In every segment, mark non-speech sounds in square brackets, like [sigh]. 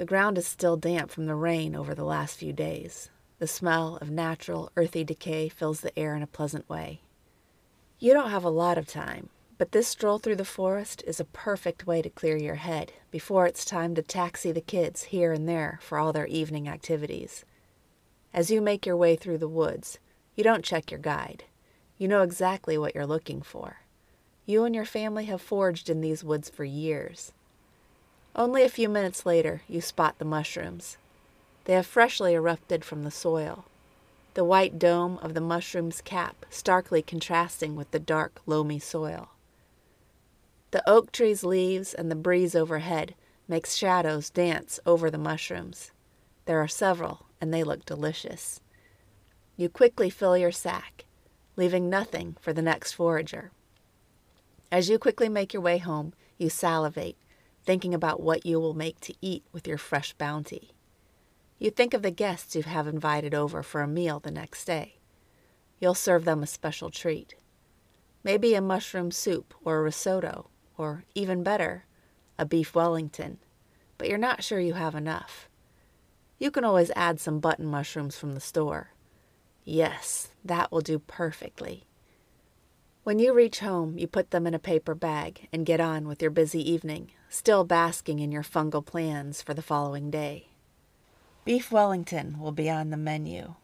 The ground is still damp from the rain over the last few days. The smell of natural, earthy decay fills the air in a pleasant way. You don't have a lot of time, but this stroll through the forest is a perfect way to clear your head before it's time to taxi the kids here and there for all their evening activities. As you make your way through the woods, you don't check your guide. You know exactly what you're looking for. You and your family have foraged in these woods for years. Only a few minutes later, you spot the mushrooms. They have freshly erupted from the soil, the white dome of the mushroom's cap starkly contrasting with the dark, loamy soil. The oak tree's leaves and the breeze overhead makes shadows dance over the mushrooms. There are several, and they look delicious. You quickly fill your sack, leaving nothing for the next forager. As you quickly make your way home, you salivate, thinking about what you will make to eat with your fresh bounty. You think of the guests you have invited over for a meal the next day. You'll serve them a special treat. Maybe a mushroom soup or a risotto, or even better, a beef Wellington, but you're not sure you have enough. You can always add some button mushrooms from the store. Yes, that will do perfectly. When you reach home, you put them in a paper bag and get on with your busy evening, still basking in your fungal plans for the following day. Beef Wellington will be on the menu.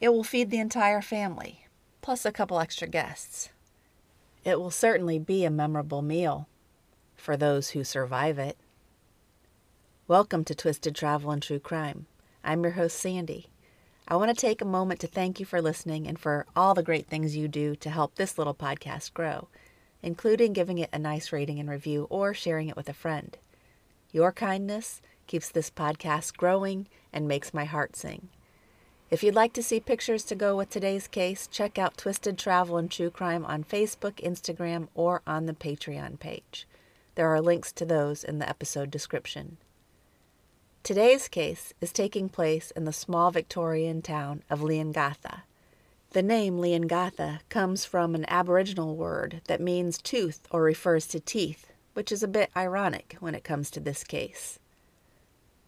It will feed the entire family, plus a couple extra guests. It will certainly be a memorable meal for those who survive it. Welcome to Twisted Travel and True Crime. I'm your host, Sandy. I want to take a moment to thank you for listening and for all the great things you do to help this little podcast grow, including giving it a nice rating and review or sharing it with a friend. Your kindness keeps this podcast growing and makes my heart sing. If you'd like to see pictures to go with today's case, check out Twisted Travel and True Crime on Facebook, Instagram, or on the Patreon page. There are links to those in the episode description. Today's case is taking place in the small Victorian town of Leongatha. The name Leongatha comes from an Aboriginal word that means tooth or refers to teeth, which is a bit ironic when it comes to this case.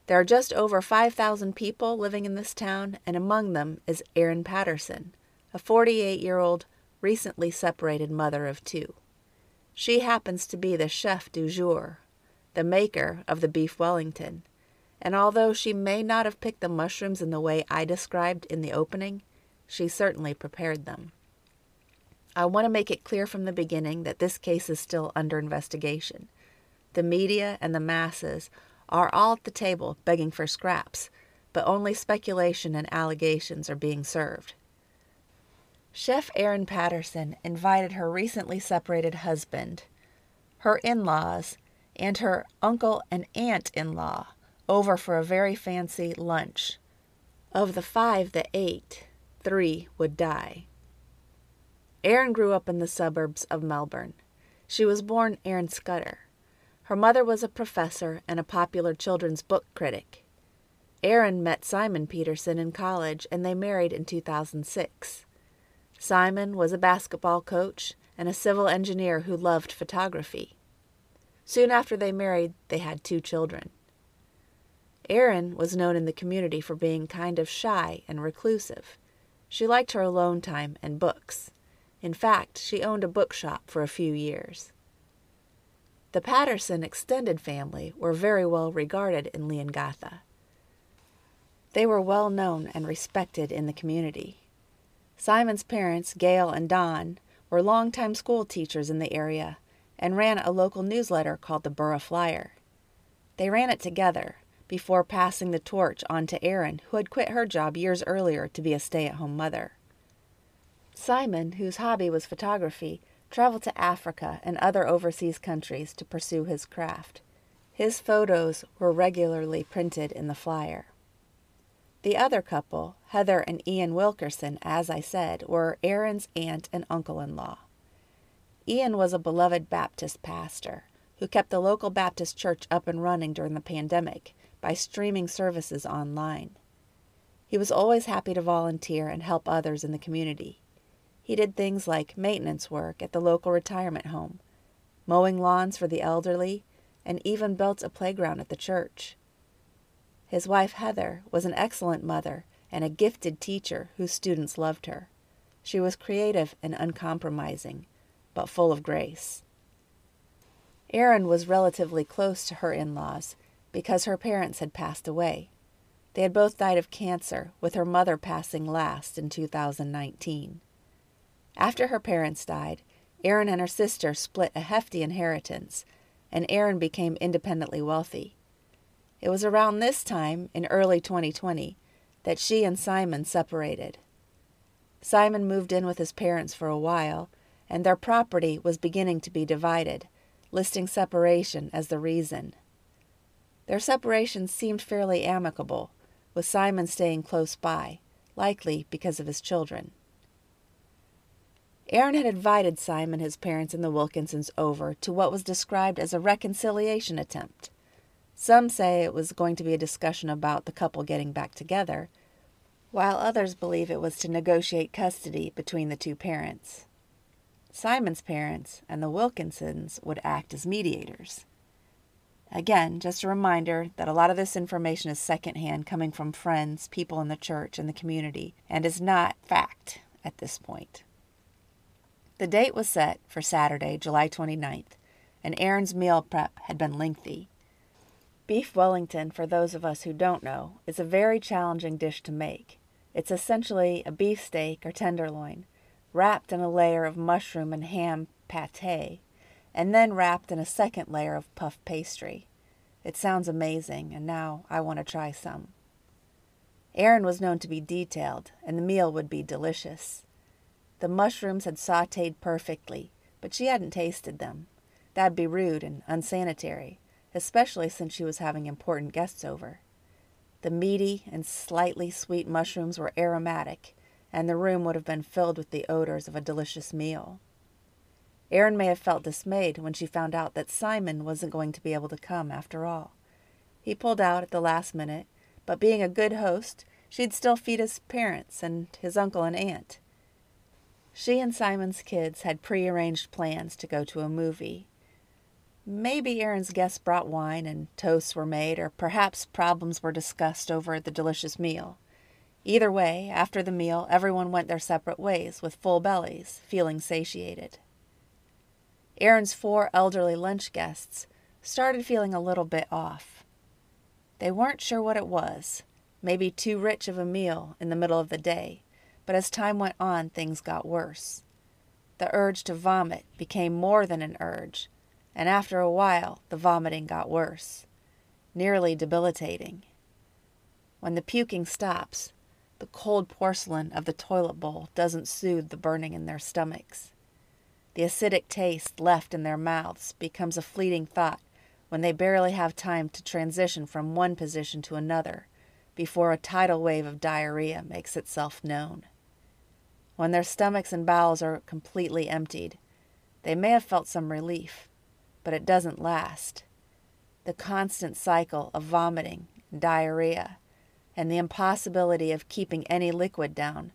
There are just over 5,000 people living in this town, and among them is Erin Patterson, a 48 year old, recently separated mother of two. She happens to be the chef du jour, the maker of the beef Wellington and although she may not have picked the mushrooms in the way I described in the opening, she certainly prepared them. I want to make it clear from the beginning that this case is still under investigation. The media and the masses are all at the table begging for scraps, but only speculation and allegations are being served. Chef Erin Patterson invited her recently separated husband, her in laws, and her uncle and aunt in law over for a very fancy lunch. Of the five that ate, three would die. Erin grew up in the suburbs of Melbourne. She was born Erin Scudder. Her mother was a professor and a popular children's book critic. Erin met Simon Patterson in college and they married in 2006. Simon was a basketball coach and a civil engineer who loved photography. Soon after they married, they had two children. Erin was known in the community for being kind of shy and reclusive. She liked her alone time and books. In fact, she owned a bookshop for a few years. The Patterson extended family were very well regarded in Leongatha. They were well known and respected in the community. Simon's parents, Gail and Don, were longtime school teachers in the area and ran a local newsletter called the Borough Flyer. They ran it together, before passing the torch on to Erin, who had quit her job years earlier to be a stay at home mother. Simon, whose hobby was photography, traveled to Africa and other overseas countries to pursue his craft. His photos were regularly printed in the flyer. The other couple, Heather and Ian Wilkinson, as I said, were Erin's aunt and uncle in law. Ian was a beloved Baptist pastor who kept the local Baptist church up and running during the pandemic by streaming services online. He was always happy to volunteer and help others in the community. He did things like maintenance work at the local retirement home, mowing lawns for the elderly, and even built a playground at the church. His wife, Heather, was an excellent mother and a gifted teacher whose students loved her. She was creative and uncompromising, but full of grace. Erin was relatively close to her in laws because her parents had passed away. They had both died of cancer, with her mother passing last in 2019. After her parents died, Erin and her sister split a hefty inheritance, and Erin became independently wealthy. It was around this time, in early 2020, that she and Simon separated. Simon moved in with his parents for a while, and their property was beginning to be divided, listing separation as the reason. Their separation seemed fairly amicable, with Simon staying close by, likely because of his children. Erin had invited Simon, his parents, and the Wilkinsons over to what was described as a reconciliation attempt. Some say it was going to be a discussion about the couple getting back together, while others believe it was to negotiate custody between the two parents. Simon's parents and the Wilkinsons would act as mediators. Again, just a reminder that a lot of this information is secondhand coming from friends, people in the church, and the community, and is not fact at this point. The date was set for Saturday, July 29th, and Erin's meal prep had been lengthy. Beef Wellington, for those of us who don't know, is a very challenging dish to make. It's essentially a beef steak or tenderloin, wrapped in a layer of mushroom and ham pate, and then wrapped in a second layer of puff pastry. It sounds amazing, and now I want to try some. Erin was known to be detailed, and the meal would be delicious. The mushrooms had sauteed perfectly, but she hadn't tasted them. That'd be rude and unsanitary, especially since she was having important guests over. The meaty and slightly sweet mushrooms were aromatic, and the room would have been filled with the odors of a delicious meal. Erin may have felt dismayed when she found out that Simon wasn't going to be able to come after all. He pulled out at the last minute, but being a good host, she'd still feed his parents and his uncle and aunt. She and Simon's kids had prearranged plans to go to a movie. Maybe Erin's guests brought wine and toasts were made, or perhaps problems were discussed over the delicious meal. Either way, after the meal, everyone went their separate ways with full bellies, feeling satiated. Erin's four elderly lunch guests started feeling a little bit off. They weren't sure what it was, maybe too rich of a meal in the middle of the day, but as time went on, things got worse. The urge to vomit became more than an urge, and after a while, the vomiting got worse, nearly debilitating. When the puking stops, the cold porcelain of the toilet bowl doesn't soothe the burning in their stomachs. The acidic taste left in their mouths becomes a fleeting thought when they barely have time to transition from one position to another before a tidal wave of diarrhea makes itself known. When their stomachs and bowels are completely emptied, they may have felt some relief, but it doesn't last. The constant cycle of vomiting diarrhea and the impossibility of keeping any liquid down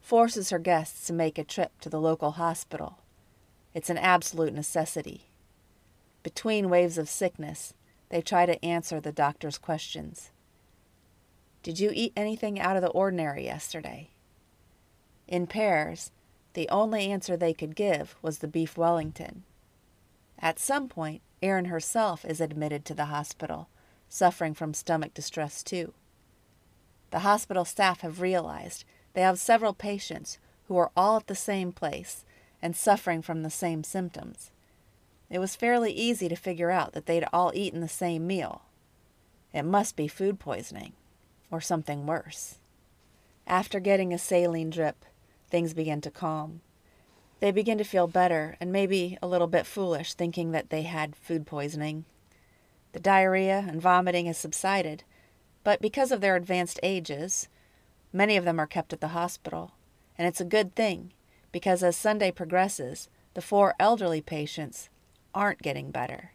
forces her guests to make a trip to the local hospital. It's an absolute necessity. Between waves of sickness, they try to answer the doctor's questions. Did you eat anything out of the ordinary yesterday? In pairs, the only answer they could give was the beef Wellington. At some point, Erin herself is admitted to the hospital, suffering from stomach distress too. The hospital staff have realized they have several patients who are all at the same place and suffering from the same symptoms. It was fairly easy to figure out that they'd all eaten the same meal. It must be food poisoning, or something worse. After getting a saline drip, things begin to calm. They begin to feel better and maybe a little bit foolish thinking that they had food poisoning. The diarrhea and vomiting has subsided, but because of their advanced ages, many of them are kept at the hospital. And it's a good thing, because as Sunday progresses, the four elderly patients aren't getting better.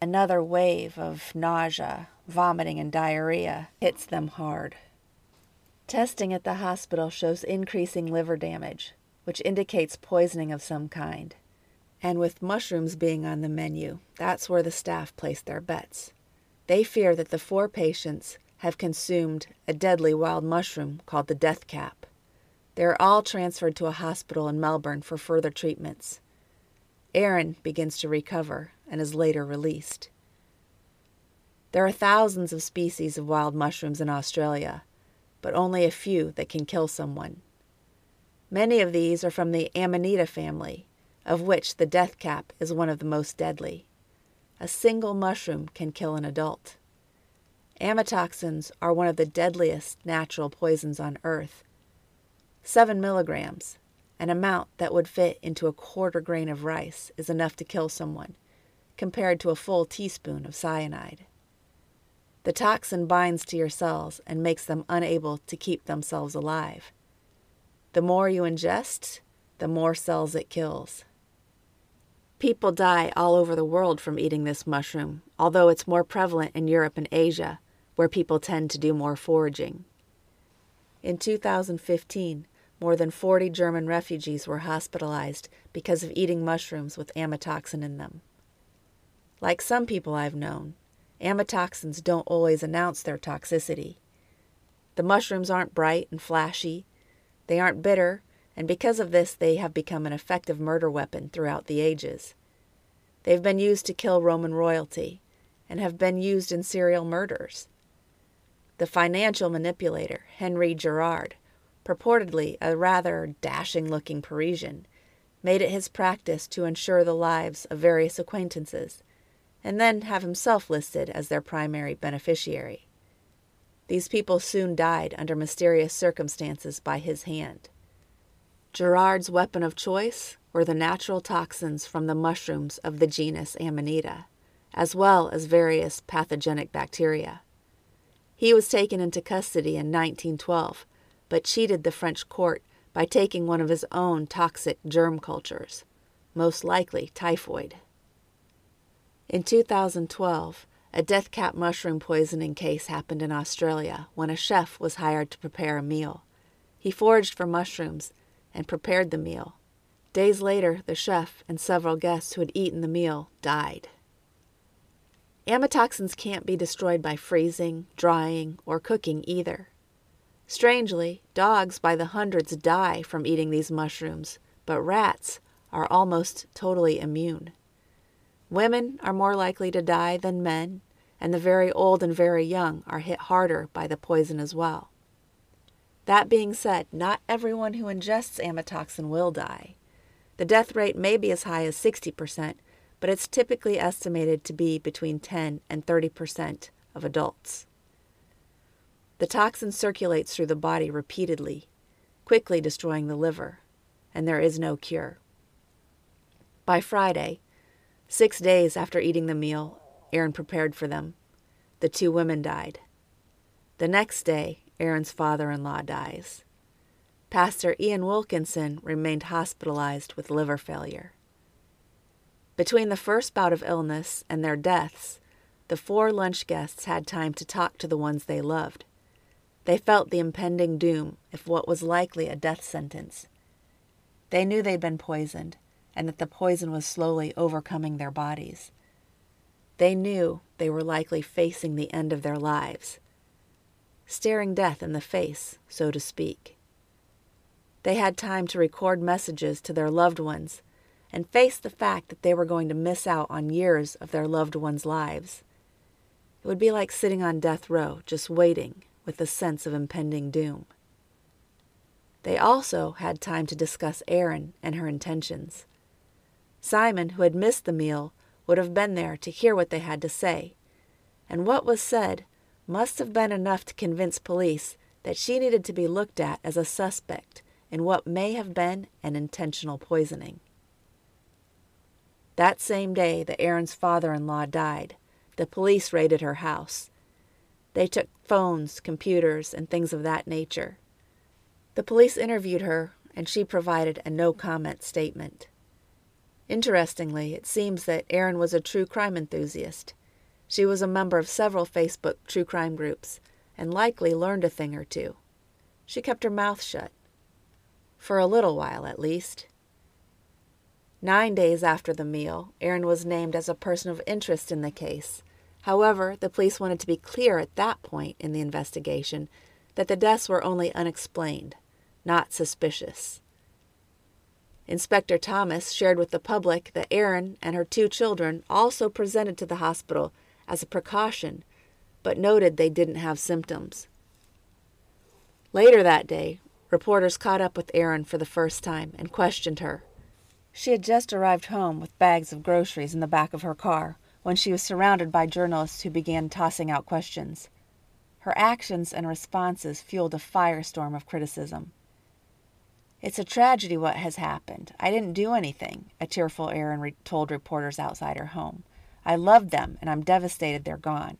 Another wave of nausea, vomiting, and diarrhea hits them hard. Testing at the hospital shows increasing liver damage, which indicates poisoning of some kind. And with mushrooms being on the menu, that's where the staff place their bets. They fear that the four patients have consumed a deadly wild mushroom called the death cap. They are all transferred to a hospital in Melbourne for further treatments. Erin begins to recover and is later released. There are thousands of species of wild mushrooms in Australia, but only a few that can kill someone. Many of these are from the Amanita family, of which the death cap is one of the most deadly. A single mushroom can kill an adult. Amatoxins are one of the deadliest natural poisons on earth. Seven milligrams, an amount that would fit into a quarter grain of rice, is enough to kill someone, compared to a full teaspoon of cyanide. The toxin binds to your cells and makes them unable to keep themselves alive. The more you ingest, the more cells it kills. People die all over the world from eating this mushroom, although it's more prevalent in Europe and Asia, where people tend to do more foraging. In 2015, more than 40 German refugees were hospitalized because of eating mushrooms with amatoxin in them. Like some people I've known, amatoxins don't always announce their toxicity. The mushrooms aren't bright and flashy, they aren't bitter, and because of this, they have become an effective murder weapon throughout the ages. They've been used to kill Roman royalty and have been used in serial murders. The financial manipulator, Henry Girard, purportedly a rather dashing looking Parisian, made it his practice to insure the lives of various acquaintances and then have himself listed as their primary beneficiary. These people soon died under mysterious circumstances by his hand. Girard's weapon of choice were the natural toxins from the mushrooms of the genus Amanita, as well as various pathogenic bacteria. He was taken into custody in 1912, but cheated the French court by taking one of his own toxic germ cultures, most likely typhoid. In 2012, a death cap mushroom poisoning case happened in Australia when a chef was hired to prepare a meal. He foraged for mushrooms and prepared the meal. Days later, the chef and several guests who had eaten the meal died. Amatoxins can't be destroyed by freezing, drying, or cooking either. Strangely, dogs by the hundreds die from eating these mushrooms, but rats are almost totally immune. Women are more likely to die than men, and the very old and very young are hit harder by the poison as well. That being said, not everyone who ingests amatoxin will die. The death rate may be as high as 60%, but it's typically estimated to be between 10 and 30% of adults. The toxin circulates through the body repeatedly, quickly destroying the liver, and there is no cure. By Friday, six days after eating the meal Erin prepared for them, the two women died. The next day, Erin's father in law dies. Pastor Ian Wilkinson remained hospitalized with liver failure. Between the first bout of illness and their deaths, the four lunch guests had time to talk to the ones they loved. They felt the impending doom if what was likely a death sentence. They knew they'd been poisoned and that the poison was slowly overcoming their bodies. They knew they were likely facing the end of their lives staring death in the face, so to speak. They had time to record messages to their loved ones and face the fact that they were going to miss out on years of their loved ones' lives. It would be like sitting on death row, just waiting with a sense of impending doom. They also had time to discuss Erin and her intentions. Simon, who had missed the meal, would have been there to hear what they had to say, and what was said must have been enough to convince police that she needed to be looked at as a suspect in what may have been an intentional poisoning. That same day that Erin's father in law died, The police raided her house. They took phones, computers, and things of that nature. The police interviewed her, and she provided a no comment statement. Interestingly, it seems that Erin was a true crime enthusiast. She was a member of several Facebook true crime groups and likely learned a thing or two. She kept her mouth shut. For a little while, at least. Nine days after the meal, Erin was named as a person of interest in the case. However, the police wanted to be clear at that point in the investigation that the deaths were only unexplained, not suspicious. Inspector Thomas shared with the public that Erin and her two children also presented to the hospital as a precaution, but noted they didn't have symptoms. Later that day, reporters caught up with Erin for the first time and questioned her. She had just arrived home with bags of groceries in the back of her car when she was surrounded by journalists who began tossing out questions. Her actions and responses fueled a firestorm of criticism. It's a tragedy what has happened. I didn't do anything, a tearful Erin re- told reporters outside her home. I loved them, and I'm devastated they're gone.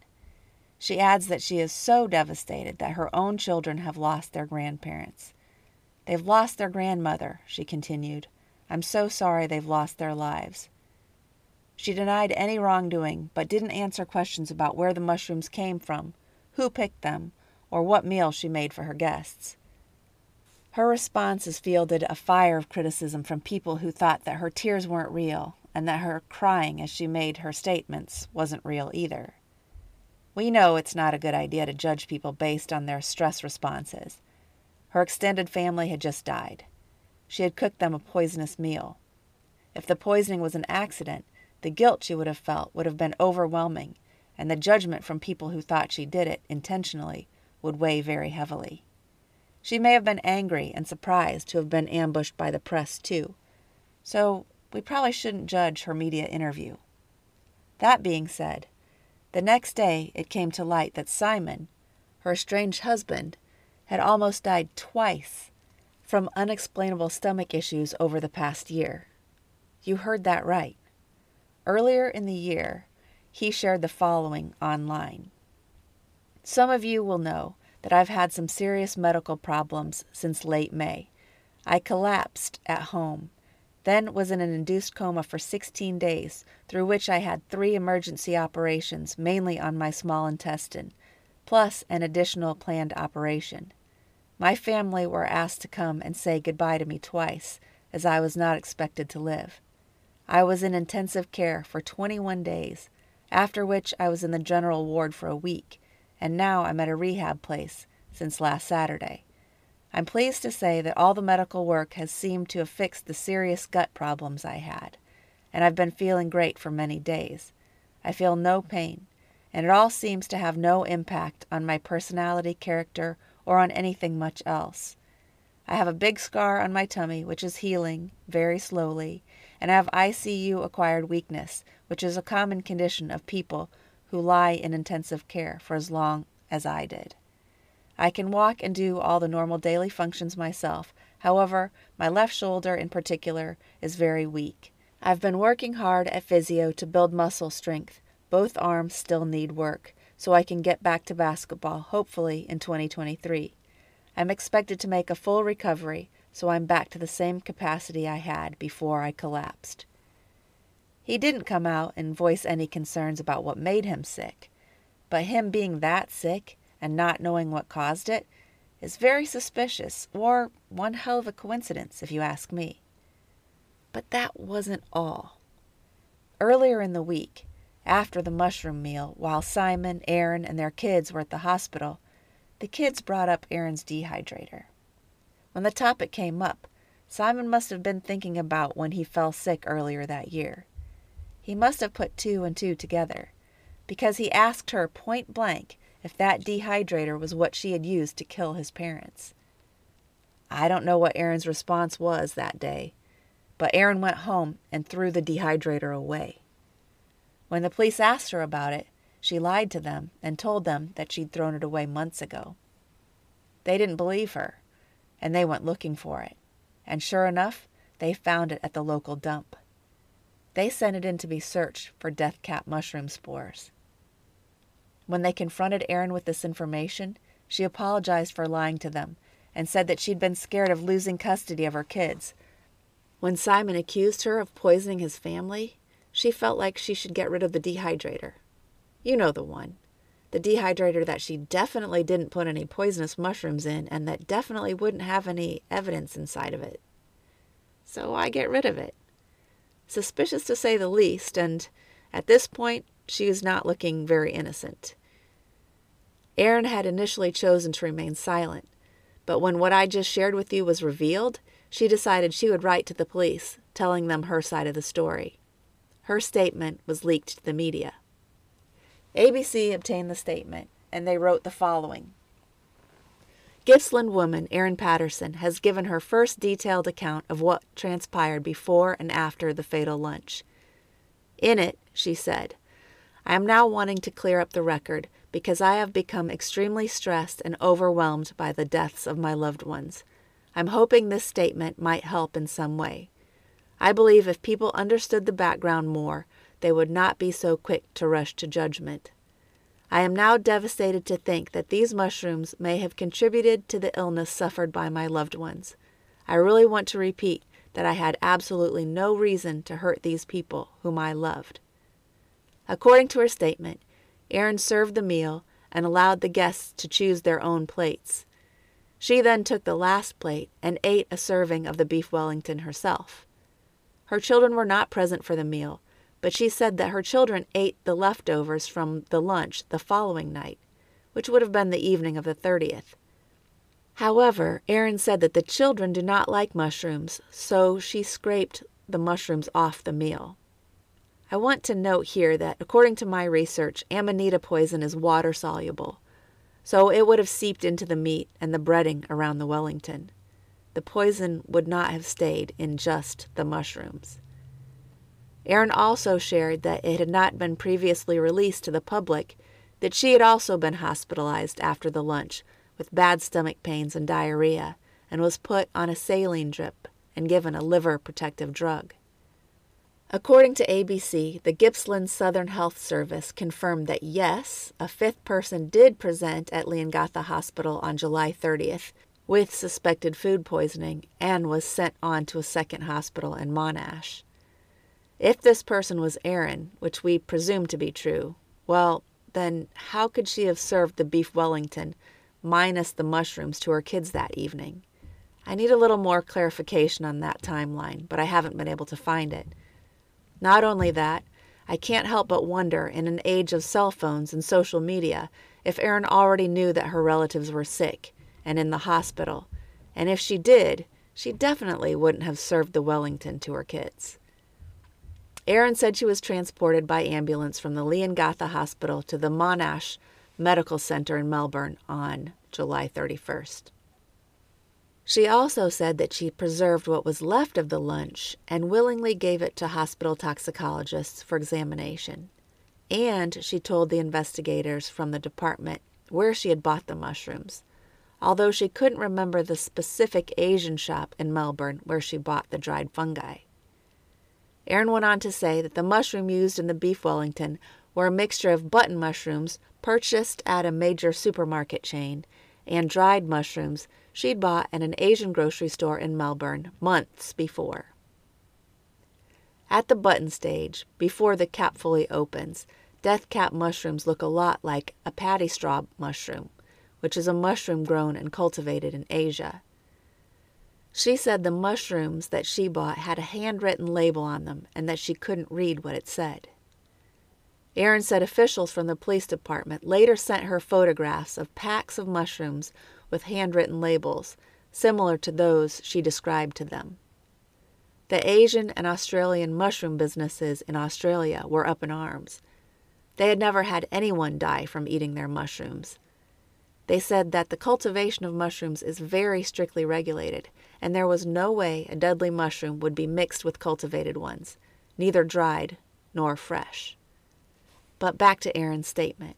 She adds that she is so devastated that her own children have lost their grandparents. They've lost their grandmother, she continued. I'm so sorry they've lost their lives. She denied any wrongdoing, but didn't answer questions about where the mushrooms came from, who picked them, or what meal she made for her guests. Her responses fielded a fire of criticism from people who thought that her tears weren't real and that her crying as she made her statements wasn't real either. We know it's not a good idea to judge people based on their stress responses. Her extended family had just died. She had cooked them a poisonous meal. If the poisoning was an accident, the guilt she would have felt would have been overwhelming, and the judgment from people who thought she did it intentionally would weigh very heavily. She may have been angry and surprised to have been ambushed by the press, too. So we probably shouldn't judge her media interview. That being said, the next day it came to light that Simon, her estranged husband, had almost died twice from unexplainable stomach issues over the past year. You heard that right. Earlier in the year, he shared the following online. Some of you will know that I've had some serious medical problems since late May. I collapsed at home, then was in an induced coma for 16 days, through which I had three emergency operations, mainly on my small intestine, plus an additional planned operation. My family were asked to come and say goodbye to me twice, as I was not expected to live. I was in intensive care for 21 days, after which I was in the general ward for a week and now I'm at a rehab place since last Saturday. I'm pleased to say that all the medical work has seemed to have fixed the serious gut problems I had, and I've been feeling great for many days. I feel no pain, and it all seems to have no impact on my personality, character, or on anything much else. I have a big scar on my tummy, which is healing very slowly, and have ICU acquired weakness, which is a common condition of people who lie in intensive care for as long as I did. I can walk and do all the normal daily functions myself. However, my left shoulder in particular is very weak. I've been working hard at physio to build muscle strength. Both arms still need work, so I can get back to basketball, hopefully in 2023. I'm expected to make a full recovery, so I'm back to the same capacity I had before I collapsed. He didn't come out and voice any concerns about what made him sick, but him being that sick and not knowing what caused it is very suspicious, or one hell of a coincidence, if you ask me. But that wasn't all. Earlier in the week, after the mushroom meal, while Simon, Erin, and their kids were at the hospital, the kids brought up Erin's dehydrator. When the topic came up, Simon must have been thinking about when he fell sick earlier that year. He must have put two and two together, because he asked her point blank if that dehydrator was what she had used to kill his parents. I don't know what Erin's response was that day, but Aaron went home and threw the dehydrator away. When the police asked her about it, she lied to them and told them that she'd thrown it away months ago. They didn't believe her, and they went looking for it. And sure enough, they found it at the local dump. They sent it in to be searched for death cap mushroom spores. When they confronted Erin with this information, she apologized for lying to them and said that she'd been scared of losing custody of her kids. When Simon accused her of poisoning his family, she felt like she should get rid of the dehydrator. You know the one. The dehydrator that she definitely didn't put any poisonous mushrooms in and that definitely wouldn't have any evidence inside of it. So I get rid of it. Suspicious to say the least, and at this point, she is not looking very innocent. Erin had initially chosen to remain silent, but when what I just shared with you was revealed, she decided she would write to the police, telling them her side of the story. Her statement was leaked to the media. ABC obtained the statement, and they wrote the following Gippsland woman Erin Patterson has given her first detailed account of what transpired before and after the fatal lunch. In it, she said, I am now wanting to clear up the record because I have become extremely stressed and overwhelmed by the deaths of my loved ones. I'm hoping this statement might help in some way. I believe if people understood the background more, they would not be so quick to rush to judgment. I am now devastated to think that these mushrooms may have contributed to the illness suffered by my loved ones. I really want to repeat that I had absolutely no reason to hurt these people whom I loved. According to her statement, Erin served the meal and allowed the guests to choose their own plates. She then took the last plate and ate a serving of the beef Wellington herself. Her children were not present for the meal, but she said that her children ate the leftovers from the lunch the following night, which would have been the evening of the 30th. However, Erin said that the children do not like mushrooms, so she scraped the mushrooms off the meal. I want to note here that, according to my research, amanita poison is water soluble, so it would have seeped into the meat and the breading around the Wellington. The poison would not have stayed in just the mushrooms. Erin also shared that it had not been previously released to the public that she had also been hospitalized after the lunch with bad stomach pains and diarrhea and was put on a saline drip and given a liver protective drug. According to ABC, the Gippsland Southern Health Service confirmed that yes, a fifth person did present at Leongatha Hospital on July 30th with suspected food poisoning and was sent on to a second hospital in Monash. If this person was Erin, which we presume to be true, well, then how could she have served the beef Wellington minus the mushrooms to her kids that evening? I need a little more clarification on that timeline, but I haven't been able to find it. Not only that, I can't help but wonder, in an age of cell phones and social media, if Erin already knew that her relatives were sick and in the hospital, and if she did, she definitely wouldn't have served the Wellington to her kids. Erin said she was transported by ambulance from the Leongatha Hospital to the Monash Medical Center in Melbourne on July 31st. She also said that she preserved what was left of the lunch and willingly gave it to hospital toxicologists for examination. And she told the investigators from the department where she had bought the mushrooms, although she couldn't remember the specific Asian shop in Melbourne where she bought the dried fungi. Erin went on to say that the mushroom used in the beef Wellington were a mixture of button mushrooms purchased at a major supermarket chain and dried mushrooms she'd bought at an Asian grocery store in Melbourne months before. At the button stage, before the cap fully opens, death cap mushrooms look a lot like a paddy straw mushroom, which is a mushroom grown and cultivated in Asia. She said the mushrooms that she bought had a handwritten label on them and that she couldn't read what it said. Erin said officials from the police department later sent her photographs of packs of mushrooms with handwritten labels, similar to those she described to them. The Asian and Australian mushroom businesses in Australia were up in arms. They had never had anyone die from eating their mushrooms. They said that the cultivation of mushrooms is very strictly regulated, and there was no way a deadly mushroom would be mixed with cultivated ones, neither dried nor fresh. But back to Erin's statement.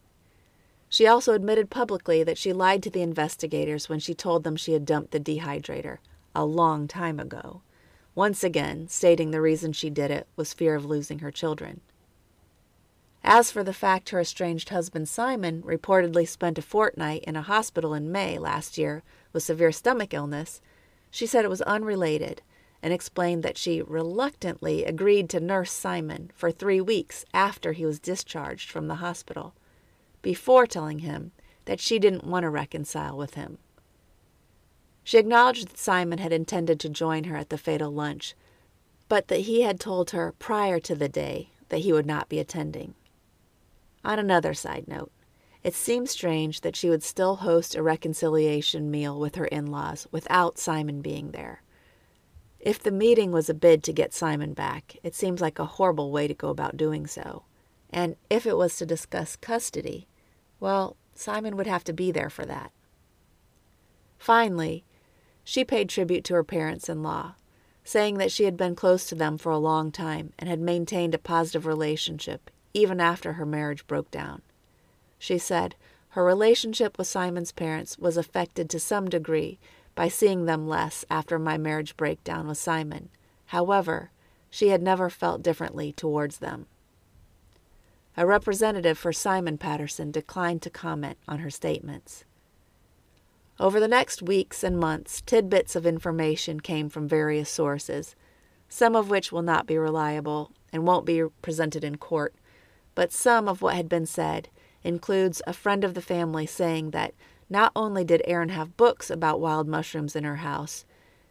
She also admitted publicly that she lied to the investigators when she told them she had dumped the dehydrator a long time ago, once again stating the reason she did it was fear of losing her children. As for the fact her estranged husband Simon reportedly spent a fortnight in a hospital in May last year with severe stomach illness, she said it was unrelated and explained that she reluctantly agreed to nurse Simon for three weeks after he was discharged from the hospital, before telling him that she didn't want to reconcile with him. She acknowledged that Simon had intended to join her at the fatal lunch, but that he had told her prior to the day that he would not be attending. On another side note, it seems strange that she would still host a reconciliation meal with her in laws without Simon being there. If the meeting was a bid to get Simon back, it seems like a horrible way to go about doing so. And if it was to discuss custody, well, Simon would have to be there for that. Finally, she paid tribute to her parents in law, saying that she had been close to them for a long time and had maintained a positive relationship even after her marriage broke down. She said her relationship with Simon's parents was affected to some degree by seeing them less after my marriage breakdown with Simon. However, she had never felt differently towards them. A representative for Simon Patterson declined to comment on her statements. Over the next weeks and months, tidbits of information came from various sources, some of which will not be reliable and won't be presented in court, but some of what had been said includes a friend of the family saying that not only did Erin have books about wild mushrooms in her house,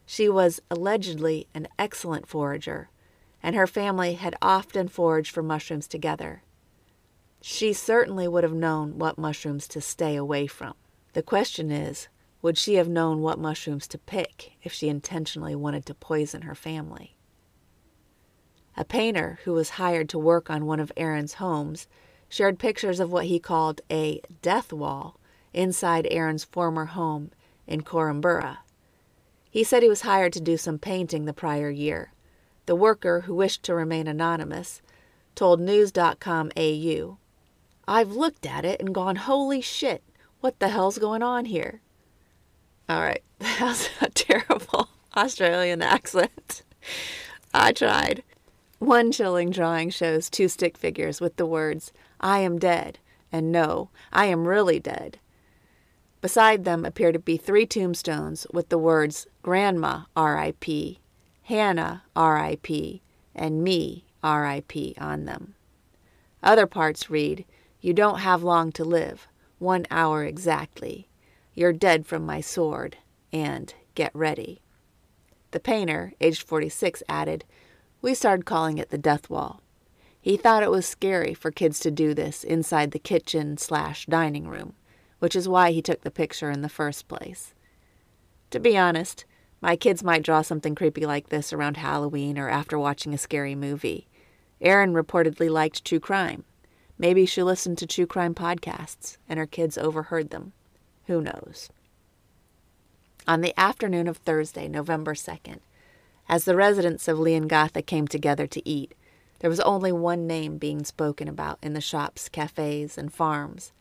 she was allegedly an excellent forager, and her family had often foraged for mushrooms together. She certainly would have known what mushrooms to stay away from. The question is, would she have known what mushrooms to pick if she intentionally wanted to poison her family? A painter who was hired to work on one of Erin's homes shared pictures of what he called a death wall inside Erin's former home in Korumburra. He said he was hired to do some painting the prior year. The worker, who wished to remain anonymous, told News.com AU, I've looked at it and gone, holy shit, what the hell's going on here? All right, [laughs] that's a [laughs] terrible Australian accent. I tried. One chilling drawing shows two stick figures with the words, I am dead, and no, I am really dead. Beside them appear to be three tombstones with the words Grandma, R.I.P., Hannah, R.I.P., and me, R.I.P., on them. Other parts read, You don't have long to live, one hour exactly. You're dead from my sword, and get ready. The painter, aged 46, added, We started calling it the death wall. He thought it was scary for kids to do this inside the kitchen slash dining room, which is why he took the picture in the first place. To be honest, my kids might draw something creepy like this around Halloween or after watching a scary movie. Erin reportedly liked true crime. Maybe she listened to true crime podcasts and her kids overheard them. Who knows? On the afternoon of Thursday, November 2nd, as the residents of Leongatha came together to eat, there was only one name being spoken about in the shops, cafes, and farms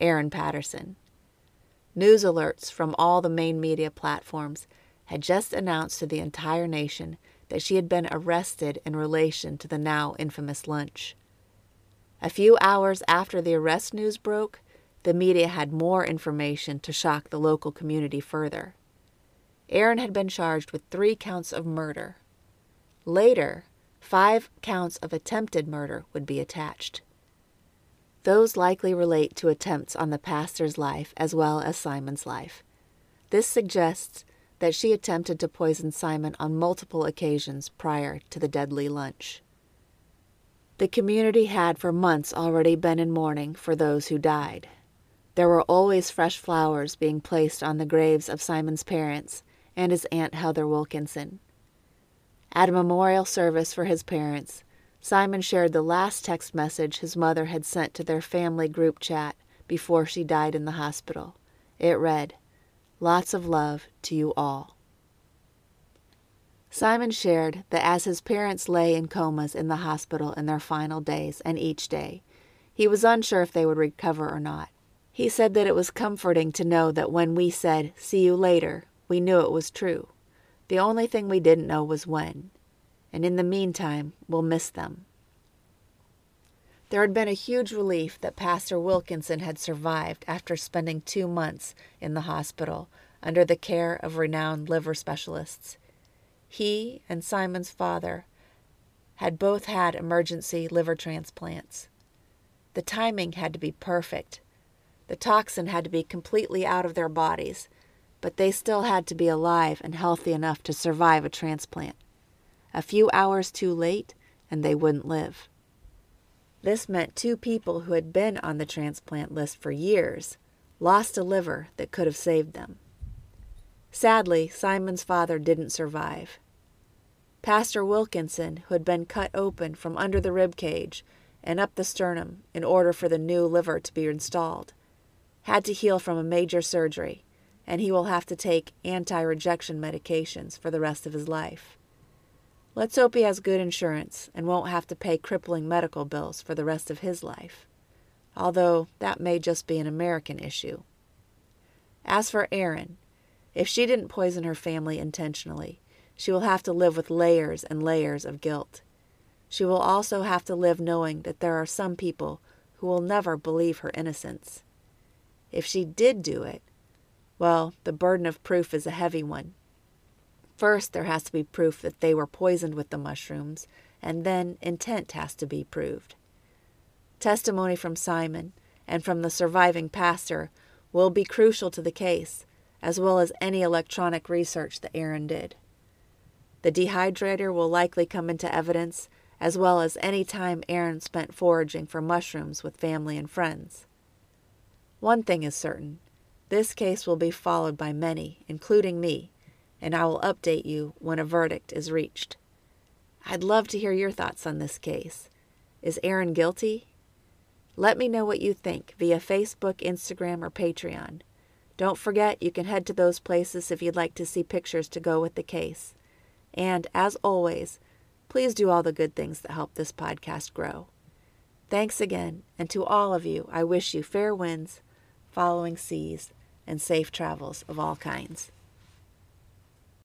Erin Patterson. News alerts from all the main media platforms had just announced to the entire nation that she had been arrested in relation to the now infamous lunch. A few hours after the arrest news broke, the media had more information to shock the local community further. Erin had been charged with three counts of murder. Later, five counts of attempted murder would be attached. Those likely relate to attempts on the pastor's life as well as Simon's life. This suggests that she attempted to poison Simon on multiple occasions prior to the deadly lunch. The community had for months already been in mourning for those who died. There were always fresh flowers being placed on the graves of Simon's parents and his Aunt Heather Wilkinson. At a memorial service for his parents, Simon shared the last text message his mother had sent to their family group chat before she died in the hospital. It read, Lots of love to you all. Simon shared that as his parents lay in comas in the hospital in their final days and each day, he was unsure if they would recover or not. He said that it was comforting to know that when we said, See you later, we knew it was true. The only thing we didn't know was when. And in the meantime, we'll miss them. There had been a huge relief that Pastor Wilkinson had survived after spending two months in the hospital under the care of renowned liver specialists. He and Simon's father had both had emergency liver transplants. The timing had to be perfect. The toxin had to be completely out of their bodies, but they still had to be alive and healthy enough to survive a transplant. A few hours too late, and they wouldn't live. This meant two people who had been on the transplant list for years lost a liver that could have saved them. Sadly, Simon's father didn't survive. Pastor Wilkinson, who had been cut open from under the rib cage and up the sternum in order for the new liver to be installed, had to heal from a major surgery, and he will have to take anti rejection medications for the rest of his life. Let's hope he has good insurance and won't have to pay crippling medical bills for the rest of his life, although that may just be an American issue. As for Erin, if she didn't poison her family intentionally, she will have to live with layers and layers of guilt. She will also have to live knowing that there are some people who will never believe her innocence. If she did do it, well, the burden of proof is a heavy one. First, there has to be proof that they were poisoned with the mushrooms, and then intent has to be proved. Testimony from Simon and from the surviving pastor will be crucial to the case, as well as any electronic research that Erin did. The dehydrator will likely come into evidence, as well as any time Erin spent foraging for mushrooms with family and friends. One thing is certain this case will be followed by many, including me, and I will update you when a verdict is reached. I'd love to hear your thoughts on this case. Is Erin guilty? Let me know what you think via Facebook, Instagram, or Patreon. Don't forget you can head to those places if you'd like to see pictures to go with the case. And as always, please do all the good things that help this podcast grow. Thanks again, and to all of you, I wish you fair winds, following seas, and safe travels of all kinds.